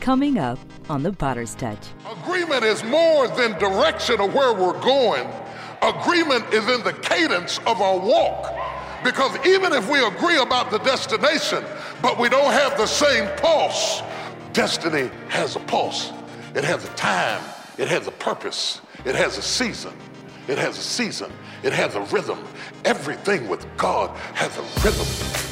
Coming up on the Potter's Touch. Agreement is more than direction of where we're going. Agreement is in the cadence of our walk. Because even if we agree about the destination, but we don't have the same pulse, destiny has a pulse. It has a time, it has a purpose, it has a season. It has a season, it has a rhythm. Everything with God has a rhythm.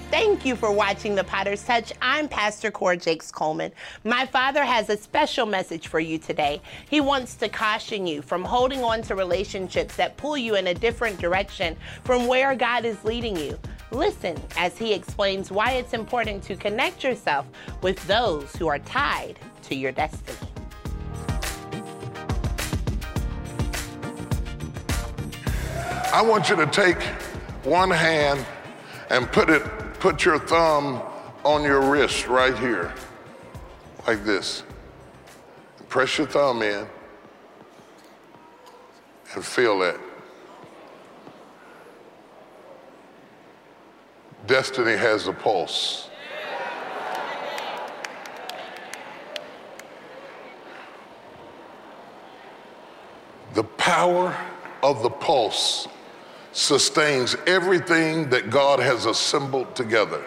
Thank you for watching The Potter's Touch. I'm Pastor Cora Jakes Coleman. My father has a special message for you today. He wants to caution you from holding on to relationships that pull you in a different direction from where God is leading you. Listen as he explains why it's important to connect yourself with those who are tied to your destiny. I want you to take one hand and put it, put your thumb on your wrist right here, like this. Press your thumb in and feel that. Destiny has a pulse. The power of the pulse sustains everything that God has assembled together.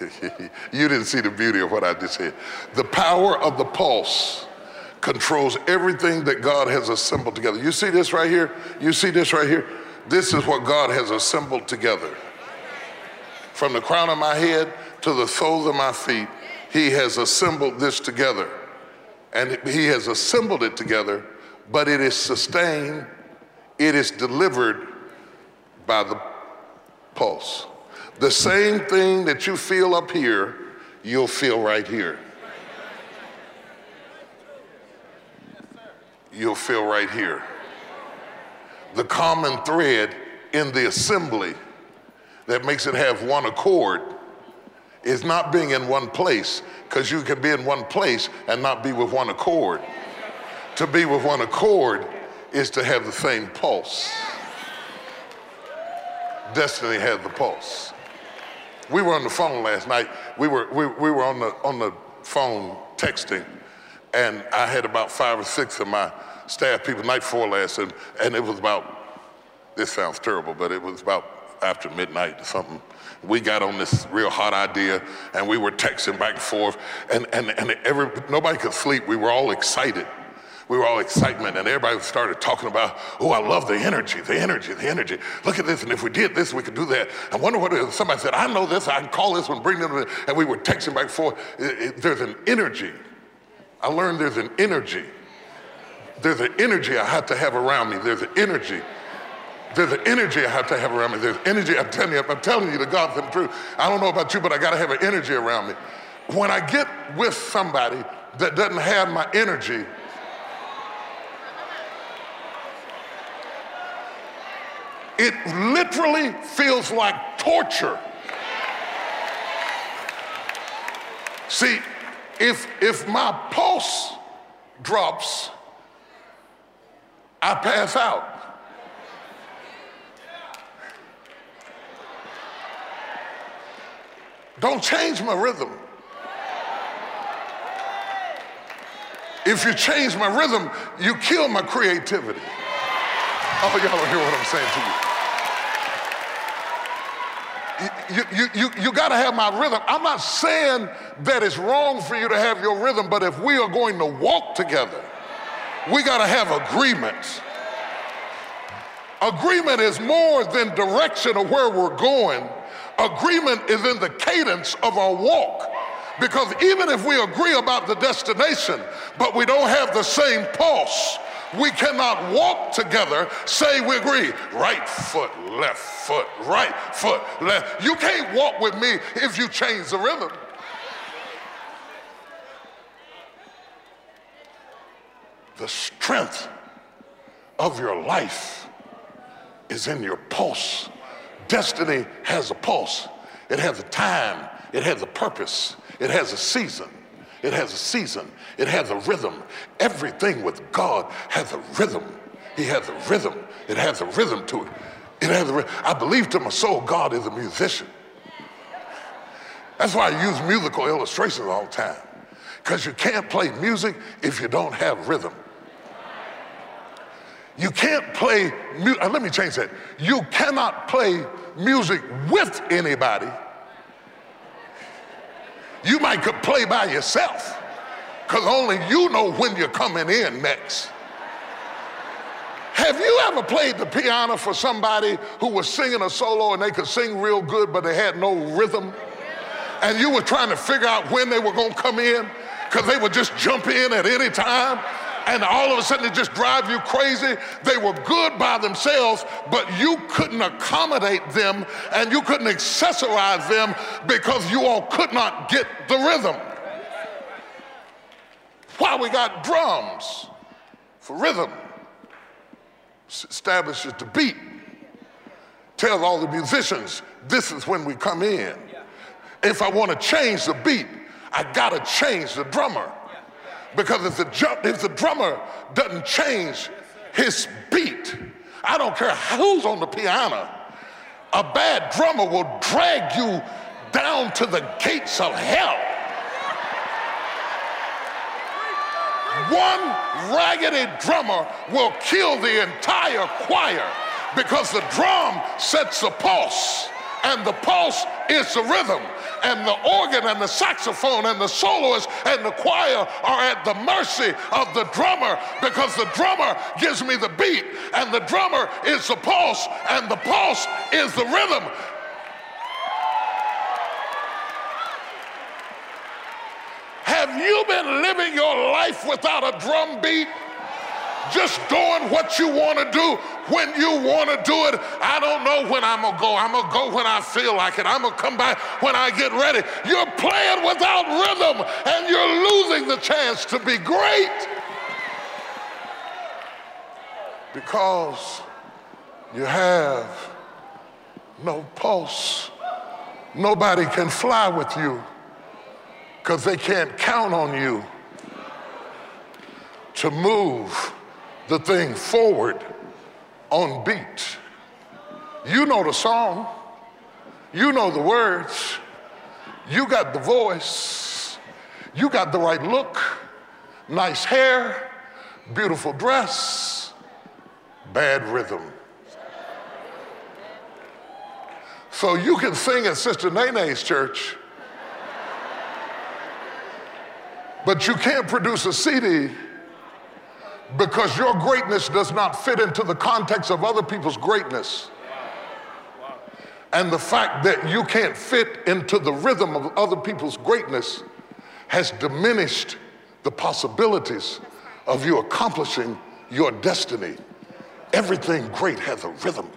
you didn't see the beauty of what I just said. The power of the pulse controls everything that God has assembled together. You see this right here? You see this right here? This is what God has assembled together. From the crown of my head to the soles of my feet, He has assembled this together. And He has assembled it together, but it is sustained it is delivered by the pulse. The same thing that you feel up here, you'll feel right here. You'll feel right here. The common thread in the assembly that makes it have one accord is not being in one place, because you can be in one place and not be with one accord. To be with one accord is to have the same pulse. Destiny has the pulse. We were on the phone last night. We were, we, we were on, the, on the phone texting, and I had about five or six of my staff people night before last, and, and it was about, this sounds terrible, but it was about after midnight or something. We got on this real hot idea, and we were texting back and forth, and, and, and every, nobody could sleep. We were all excited we were all excitement and everybody started talking about, oh, I love the energy, the energy, the energy. Look at this, and if we did this, we could do that. I wonder what is. Somebody said, I know this, I can call this one, bring them, and we were texting back and forth. It, it, there's an energy. I learned there's an energy. There's an energy I have to have around me. There's an energy. There's an energy I have to have around me. There's energy, I'm telling you, I'm telling you the God's the truth. I don't know about you, but I gotta have an energy around me. When I get with somebody that doesn't have my energy, It literally feels like torture. See, if, if my pulse drops, I pass out. Don't change my rhythm. If you change my rhythm, you kill my creativity. Oh, y'all don't hear what I'm saying to you you, you, you, you got to have my rhythm. I'm not saying that it's wrong for you to have your rhythm, but if we are going to walk together, we got to have agreement. Agreement is more than direction of where we're going. Agreement is in the cadence of our walk. Because even if we agree about the destination, but we don't have the same pulse, we cannot walk together, say we agree, right foot, left foot, right foot, left. You can't walk with me if you change the rhythm. The strength of your life is in your pulse. destiny has a pulse, it has a time, it has a purpose, it has a season. It has a season. It has a rhythm. Everything with God has a rhythm. He has a rhythm. It has a rhythm to it. It has a I believe to my soul God is a musician. That's why I use musical illustrations all the time. Because you can't play music if you don't have rhythm. You can't play, uh, let me change that. You cannot play music with anybody. You might could play by yourself because only you know when you're coming in next. Have you ever played the piano for somebody who was singing a solo and they could sing real good, but they had no rhythm? and you were trying to figure out when they were going to come in because they would just jump in at any time and all of a sudden it just drive you crazy. They were good by themselves, but you couldn't accommodate them and you couldn't accessorize them because you all could not get the rhythm. Why we got drums for rhythm establishes the beat, tells all the musicians this is when we come in. If I want to change the beat, I got to change the drummer. Because if the, if the drummer doesn't change his beat, I don't care who's on the piano, a bad drummer will drag you down to the gates of hell. One raggedy drummer will kill the entire choir because the drum sets the pulse and the pulse is the rhythm and the organ and the saxophone and the soloist and the choir are at the mercy of the drummer because the drummer gives me the beat and the drummer is the pulse and the pulse is the rhythm. Have you been living your life without a drum beat? Just doing what you want to do when you want to do it. I don't know when I'm going to go. I'm going to go when I feel like it. I'm going to come back when I get ready. You're playing without rhythm and you're losing the chance to be great because you have no pulse. Nobody can fly with you because they can't count on you to move the thing forward on beat. You know the song, you know the words, you got the voice, you got the right look, nice hair, beautiful dress, bad rhythm. So you can sing at Sister Nene's church, but you can't produce a CD because your greatness does not fit into the context of other people's greatness. And the fact that you can't fit into the rhythm of other people's greatness has diminished the possibilities of you accomplishing your destiny. Everything great has a rhythm.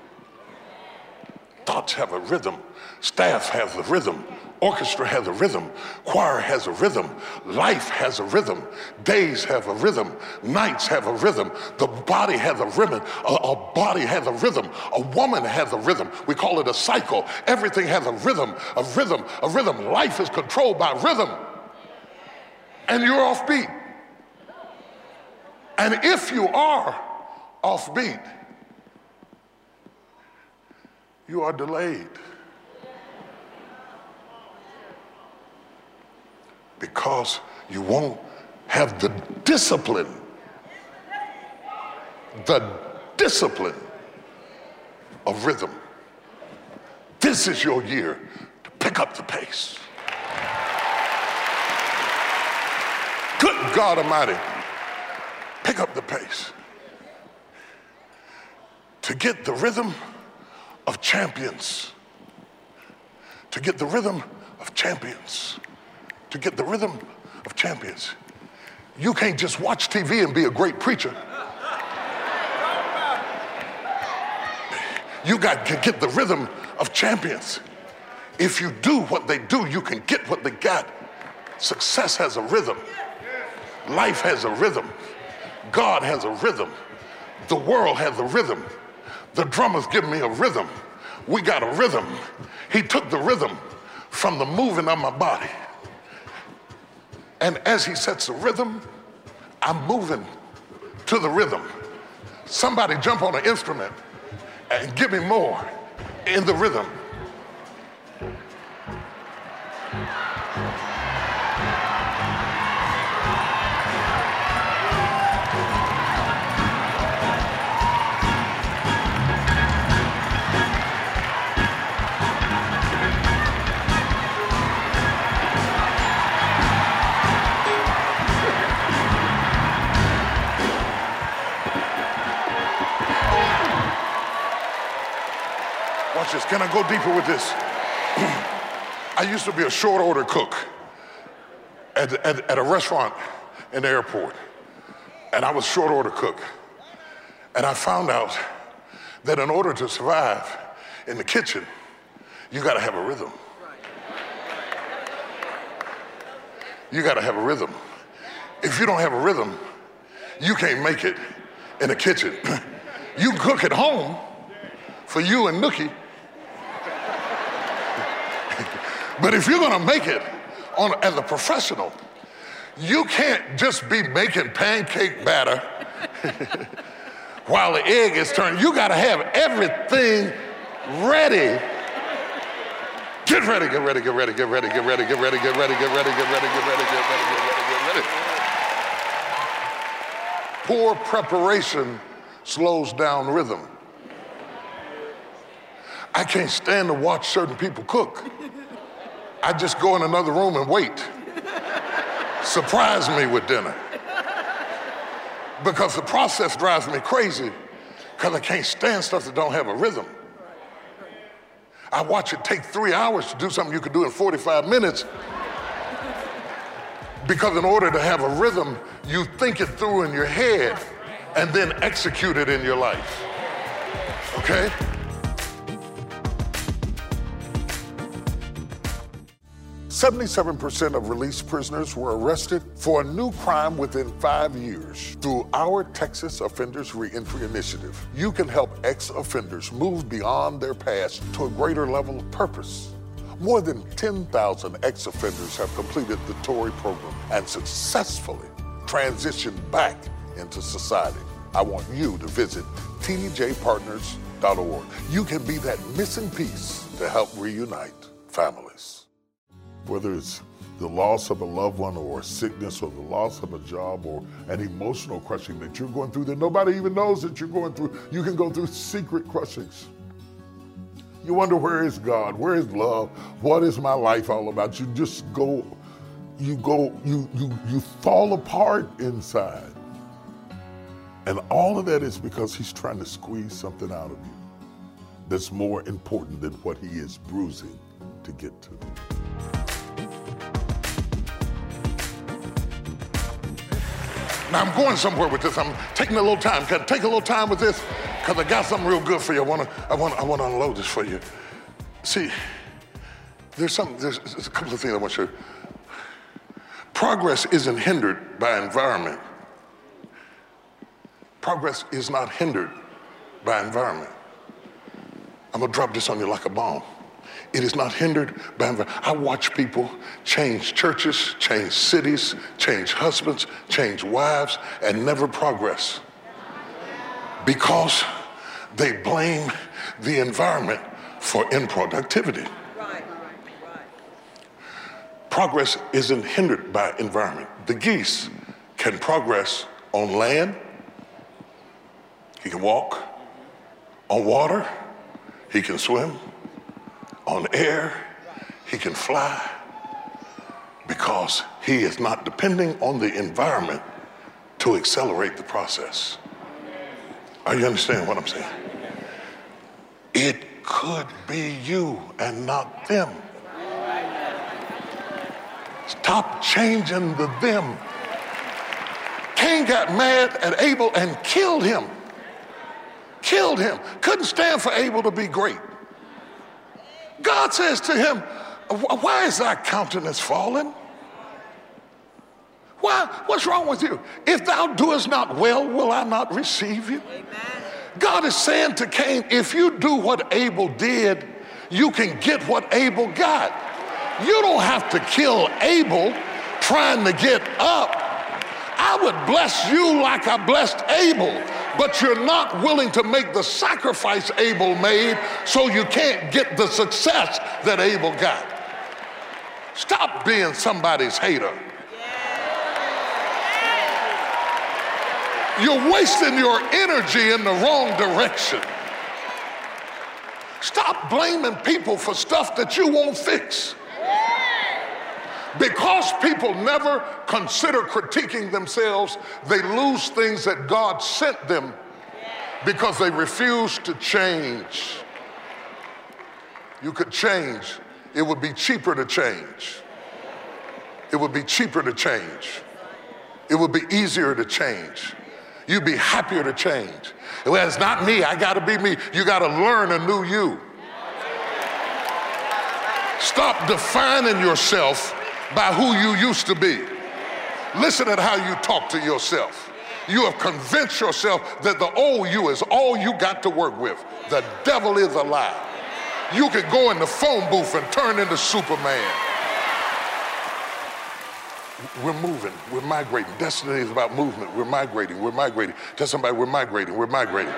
Thoughts have a rhythm. Staff has a rhythm. Orchestra has a rhythm. Choir has a rhythm. Life has a rhythm. Days have a rhythm. Nights have a rhythm. The body has a rhythm. A, a, body has a rhythm. A woman has a rhythm. We call it a cycle. Everything has a rhythm, a rhythm, a rhythm. Life is controlled by rhythm. And you're off beat. And if you are off beat, you are delayed. Because you won't have the discipline. The discipline of rhythm. This is your year to pick up the pace. Good God Almighty, pick up the pace. To get the rhythm of champions. To get the rhythm of champions to get the rhythm of champions. You can't just watch TV and be a great preacher. You got to get the rhythm of champions. If you do what they do, you can get what they got. Success has a rhythm. Life has a rhythm. God has a rhythm. The world has a rhythm. The drummers give me a rhythm. we got a rhythm. He took the rhythm from the moving of my body. And as he sets the rhythm, I'm moving to the rhythm. Somebody jump on an instrument and give me more in the rhythm. Can I go deeper with this? I used to be a short order cook at, at, at a restaurant in the airport, and I was short order cook. And I found out that in order to survive in the kitchen, you got to have a rhythm. You got to have a rhythm. If you don't have a rhythm, you can't make it in the kitchen. you cook at home for you and Nookie, but if you're gonna make it on as a professional, you can't just be making pancake batter while the egg is turning. You gotta have everything ready. Get ready, get ready, get ready, get ready, get ready, get ready, get ready, get ready, get ready, get ready, get ready, get ready, get ready. Poor preparation slows down rhythm. I can't stand to watch certain people cook. I just go in another room and wait. Surprise me with dinner. Because the process drives me crazy because I can't stand stuff that don't have a rhythm. I watch it take three hours to do something you could do in 45 minutes. Because in order to have a rhythm, you think it through in your head and then execute it in your life. Okay? 77% of released prisoners were arrested for a new crime within five years. Through our Texas Offenders Reentry Initiative, you can help ex offenders move beyond their past to a greater level of purpose. More than 10,000 ex offenders have completed the TORI program and successfully transitioned back into society. I want you to visit tdjpartners.org. You can be that missing piece to help reunite families whether it's the loss of a loved one or a sickness or the loss of a job or an emotional crushing that you're going through that nobody even knows that you're going through. You can go through secret crushings. You wonder where is God? Where is love? What is my life all about? You just go, you go, you you you fall apart inside. And all of that is because he's trying to squeeze something out of you that's more important than what he is bruising to get to. Now I'm going somewhere with this. I'm taking a little time. Can I take a little time with this? Because I got something real good for you. I want to I want I want to unload this for you. See, there's some there's, there's a couple of things I want you. Progress isn't hindered by environment. Progress is not hindered by environment. I'm gonna drop this on you like a bomb. It is not hindered by environment. I watch people change churches, change cities, change husbands, change wives, and never progress because they blame the environment for improductivity. Progress isn't hindered by environment. The geese can progress on land, he can walk, on water, he can swim on air, he can fly because he is not depending on the environment to accelerate the process. Are you understanding what I'm saying? It could be you and not them. Stop changing the them. Cain got mad at Abel and killed him. Killed him. Couldn't stand for Abel to be great. God says to him, Why is thy countenance fallen? Why? What's wrong with you? If thou doest not well, will I not receive you? Amen. God is saying to Cain, if you do what Abel did, you can get what Abel got. You don't have to kill Abel trying to get up. I would bless you like I blessed Abel, but you're not willing to make the sacrifice Abel made, so you can't get the success that Abel got. Stop being somebody's hater. You're wasting your energy in the wrong direction. Stop blaming people for stuff that you won't fix. Because people never consider critiquing themselves, they lose things that God sent them because they refuse to change. You could change, it would be cheaper to change. It would be cheaper to change. It would be easier to change. You'd be happier to change. Well, it's not me, I gotta be me. You gotta learn a new you. Stop defining yourself by who you used to be. Listen at how you talk to yourself. You have convinced yourself that the old you is all you got to work with. The devil is a lie. You could go in the phone booth and turn into Superman. We're moving, we're migrating. Destiny is about movement. We're migrating, we're migrating. Tell somebody we're migrating, we're migrating.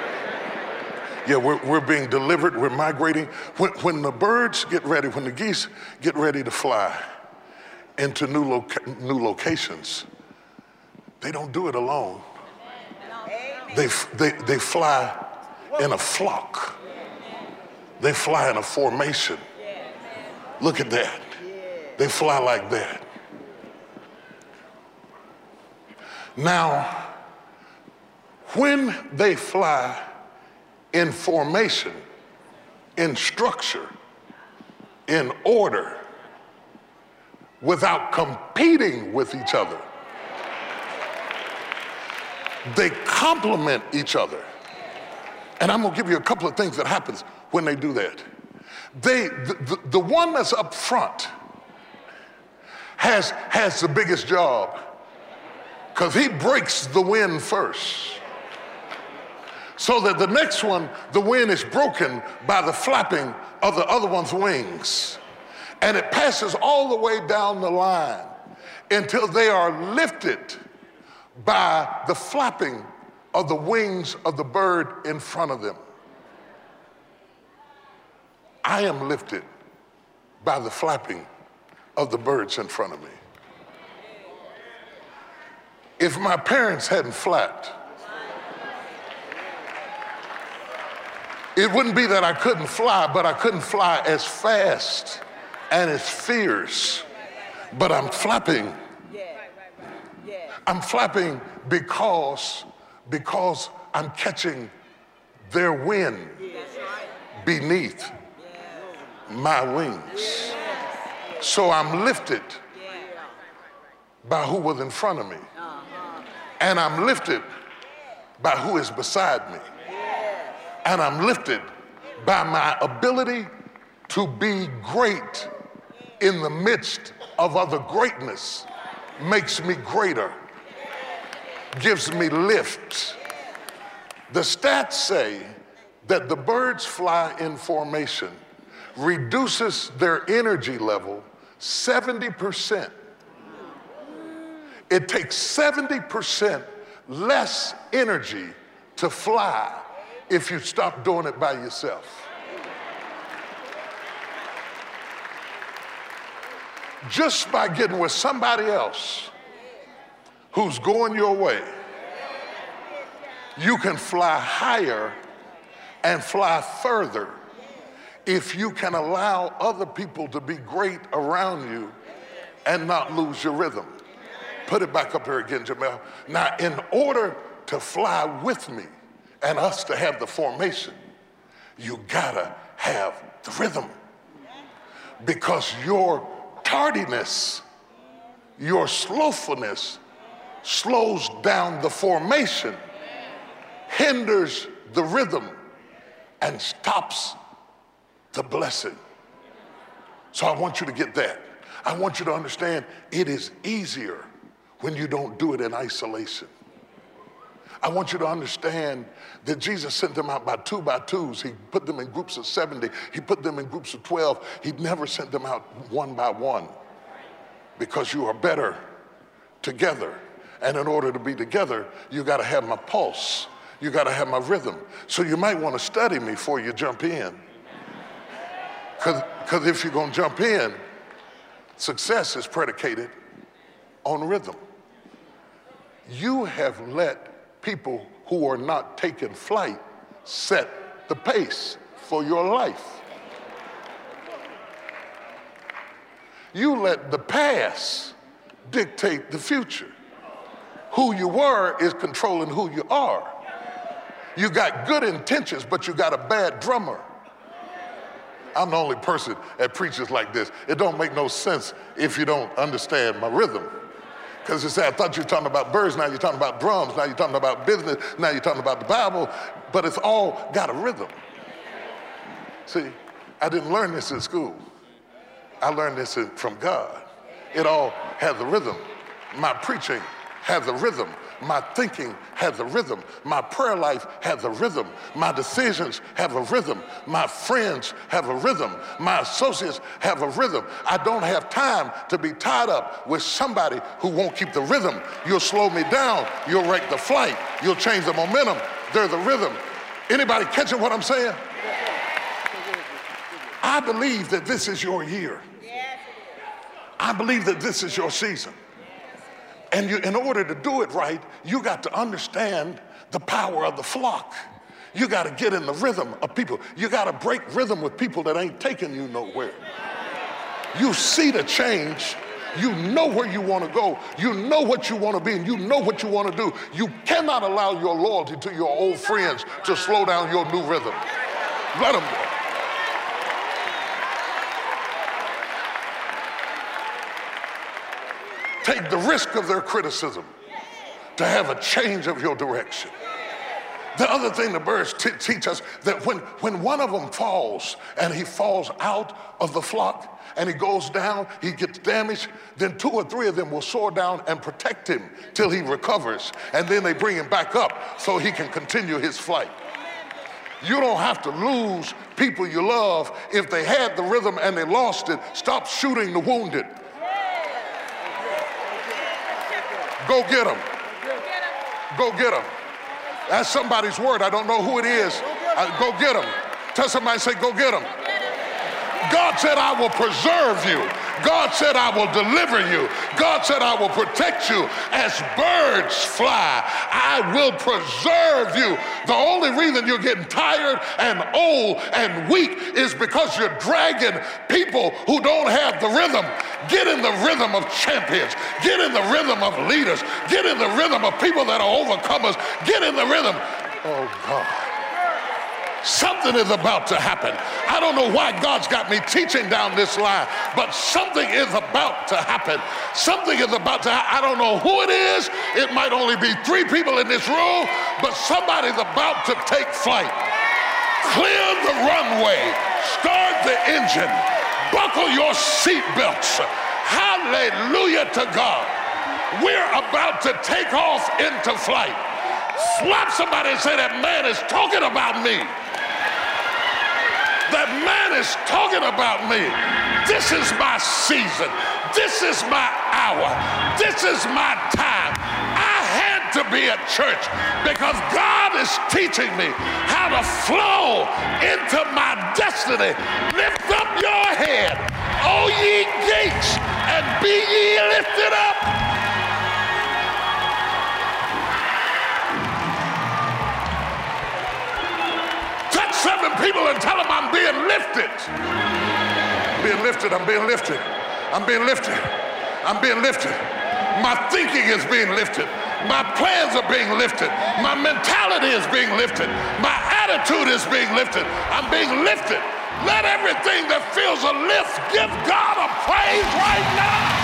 Yeah, we're, we're being delivered, we're migrating. When, when the birds get ready, when the geese get ready to fly into new, loca- new locations, they don't do it alone. They, they, they fly in a flock, they fly in a formation. Look at that. They fly like that. Now, when they fly in formation, in structure, in order, without competing with each other, they complement each other. And I'm gonna give you a couple of things that happens when they do that. They, the, the, the one that's up front has, has the biggest job because he breaks the wind first. So that the next one, the wind is broken by the flapping of the other one's wings. And it passes all the way down the line until they are lifted by the flapping of the wings of the bird in front of them. I am lifted by the flapping of the birds in front of me. If my parents hadn't flapped, it wouldn't be that I couldn't fly, but I couldn't fly as fast and it's fierce. But I'm flapping. I'm flapping because because I'm catching their wind beneath my wings. So I'm lifted by who was in front of me and I'm lifted by who is beside me. And I'm lifted by my ability to be great in the midst of other greatness makes me greater, gives me lift. The stats say that the birds fly in formation reduces their energy level 70% it takes 70% less energy to fly if you stop doing it by yourself. Just by getting with somebody else who's going your way, you can fly higher and fly further if you can allow other people to be great around you and not lose your rhythm. Put it back up here again, Jamel. Now, in order to fly with me and us to have the formation, you gotta have the rhythm. Because your tardiness, your slowfulness slows down the formation, hinders the rhythm, and stops the blessing. So I want you to get that. I want you to understand it is easier when you don't do it in isolation. I want you to understand that Jesus sent them out by two by twos. He put them in groups of 70. He put them in groups of 12. He never sent them out one by one because you are better together. And in order to be together, you got to have my pulse. You got to have my rhythm. So you might want to study me before you jump in. Because if you're going to jump in, success is predicated on rhythm. You have let people who are not taking flight set the pace for your life. You let the past dictate the future. Who you were is controlling who you are. You got good intentions, but you got a bad drummer. I'm the only person that preaches like this. It don't make no sense if you don't understand my rhythm. Because you say, I thought you were talking about birds, now you're talking about drums, now you're talking about business, now you're talking about the Bible, but it's all got a rhythm. See, I didn't learn this in school. I learned this from God. It all has a rhythm. My preaching has a rhythm. My thinking has a rhythm. My prayer life has a rhythm. My decisions have a rhythm. My friends have a rhythm. My associates have a rhythm. I don't have time to be tied up with somebody who won't keep the rhythm. You'll slow me down. You'll wreck the flight. You'll change the momentum. There's a rhythm. Anybody catching what I'm saying? I believe that this is your year. I believe that this is your season. And you, in order to do it right, you got to understand the power of the flock. You got to get in the rhythm of people. You got to break rhythm with people that ain't taking you nowhere. You see the change. You know where you want to go. You know what you want to be, and you know what you want to do. You cannot allow your loyalty to your old friends to slow down your new rhythm. Let them go. Take the risk of their criticism to have a change of your direction. The other thing the birds t- teach us that when, when one of them falls and he falls out of the flock and he goes down, he gets damaged, then two or three of them will soar down and protect him till he recovers. And then they bring him back up so he can continue his flight. You don't have to lose people you love. If they had the rhythm and they lost it, stop shooting the wounded. Go get them. Go get them. That's somebody's word. I don't know who it is. go get them. Tell somebody, say, go get them. God said, I will preserve you. God said, I will deliver you. God said, I will protect you as birds fly. I will preserve you. The only reason you're getting tired and old and weak is because you're dragging people who don't have the rhythm. Get in the rhythm of champions. Get in the rhythm of leaders. Get in the rhythm of people that are overcomers. Get in the rhythm. Oh, God. Something is about to happen. I don't know why God's got me teaching down this line, but something is about to happen. Something is about to I don't know who it is. It might only be three people in this room, but somebody's about to take flight. Clear the runway. Start the engine. Buckle your seatbelts. Hallelujah to God. We're about to take off into flight. Slap somebody and say, That man is talking about me. That man is talking about me. This is my season. This is my hour. This is my time. I had to be at church because God is teaching me how to flow into my destiny. Lift up your head, O ye gates, and be ye lifted up seven people and tell them I'm being lifted. I'm Being lifted, I'm being lifted. I'm being lifted. I'm being lifted. My thinking is being lifted. My plans are being lifted. My mentality is being lifted. My attitude is being lifted. I'm being lifted. Let everything that feels a lift give God a praise right now.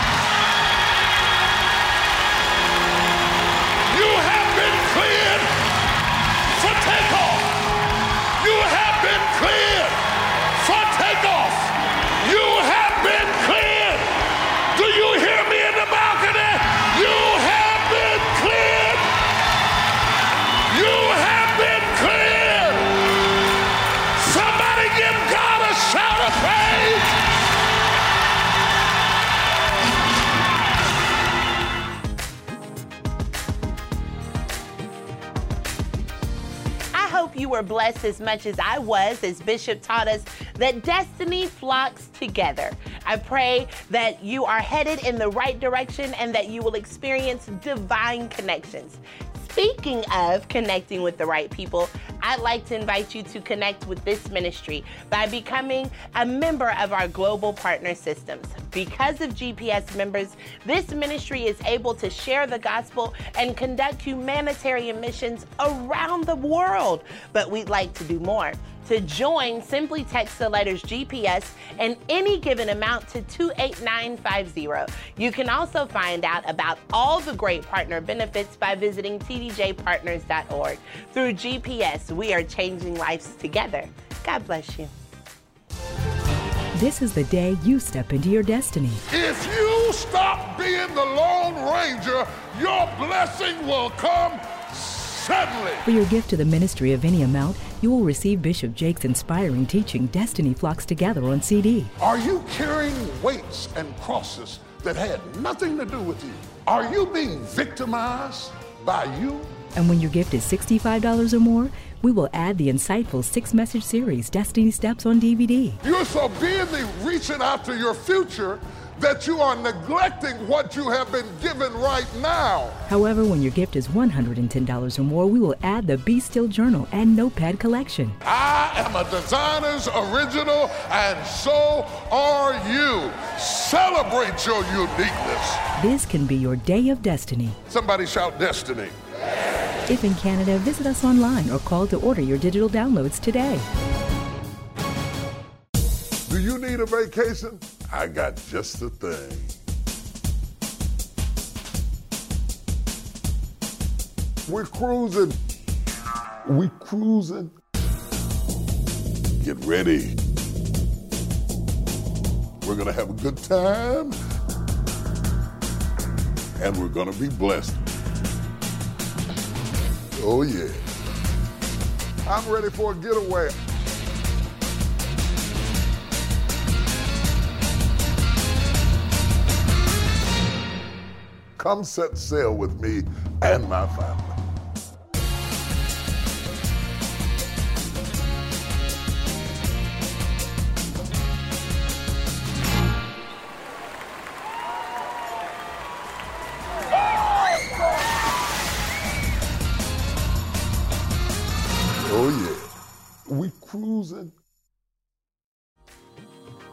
Blessed as much as I was as Bishop taught us that destiny flocks together. I pray that you are headed in the right direction and that you will experience divine connections. Speaking of connecting with the right people, I'd like to invite you to connect with this ministry by becoming a member of our global partner systems. Because of GPS members, this ministry is able to share the gospel and conduct humanitarian missions around the world. But we'd like to do more. To join, simply text the letters GPS and any given amount to 28950. You can also find out about all the great partner benefits by visiting tdjpartners.org. Through GPS, we are changing lives together. God bless you. This is the day you step into your destiny. If you stop being the Lone Ranger, your blessing will come suddenly. For your gift to the ministry of any amount, you will receive Bishop Jakes' inspiring teaching, Destiny Flocks Together, on CD. Are you carrying weights and crosses that had nothing to do with you? Are you being victimized by you? And when your gift is $65 or more, we will add the insightful six message series, Destiny Steps, on DVD. You're so busy reaching out to your future that you are neglecting what you have been given right now. However, when your gift is $110 or more, we will add the Be Still Journal and Notepad collection. I am a designer's original, and so are you. Celebrate your uniqueness. This can be your day of destiny. Somebody shout destiny. If in Canada, visit us online or call to order your digital downloads today. Do you need a vacation? I got just the thing. We're cruising. We cruising. Get ready. We're gonna have a good time. And we're gonna be blessed. Oh yeah. I'm ready for a getaway. Come set sail with me and my family.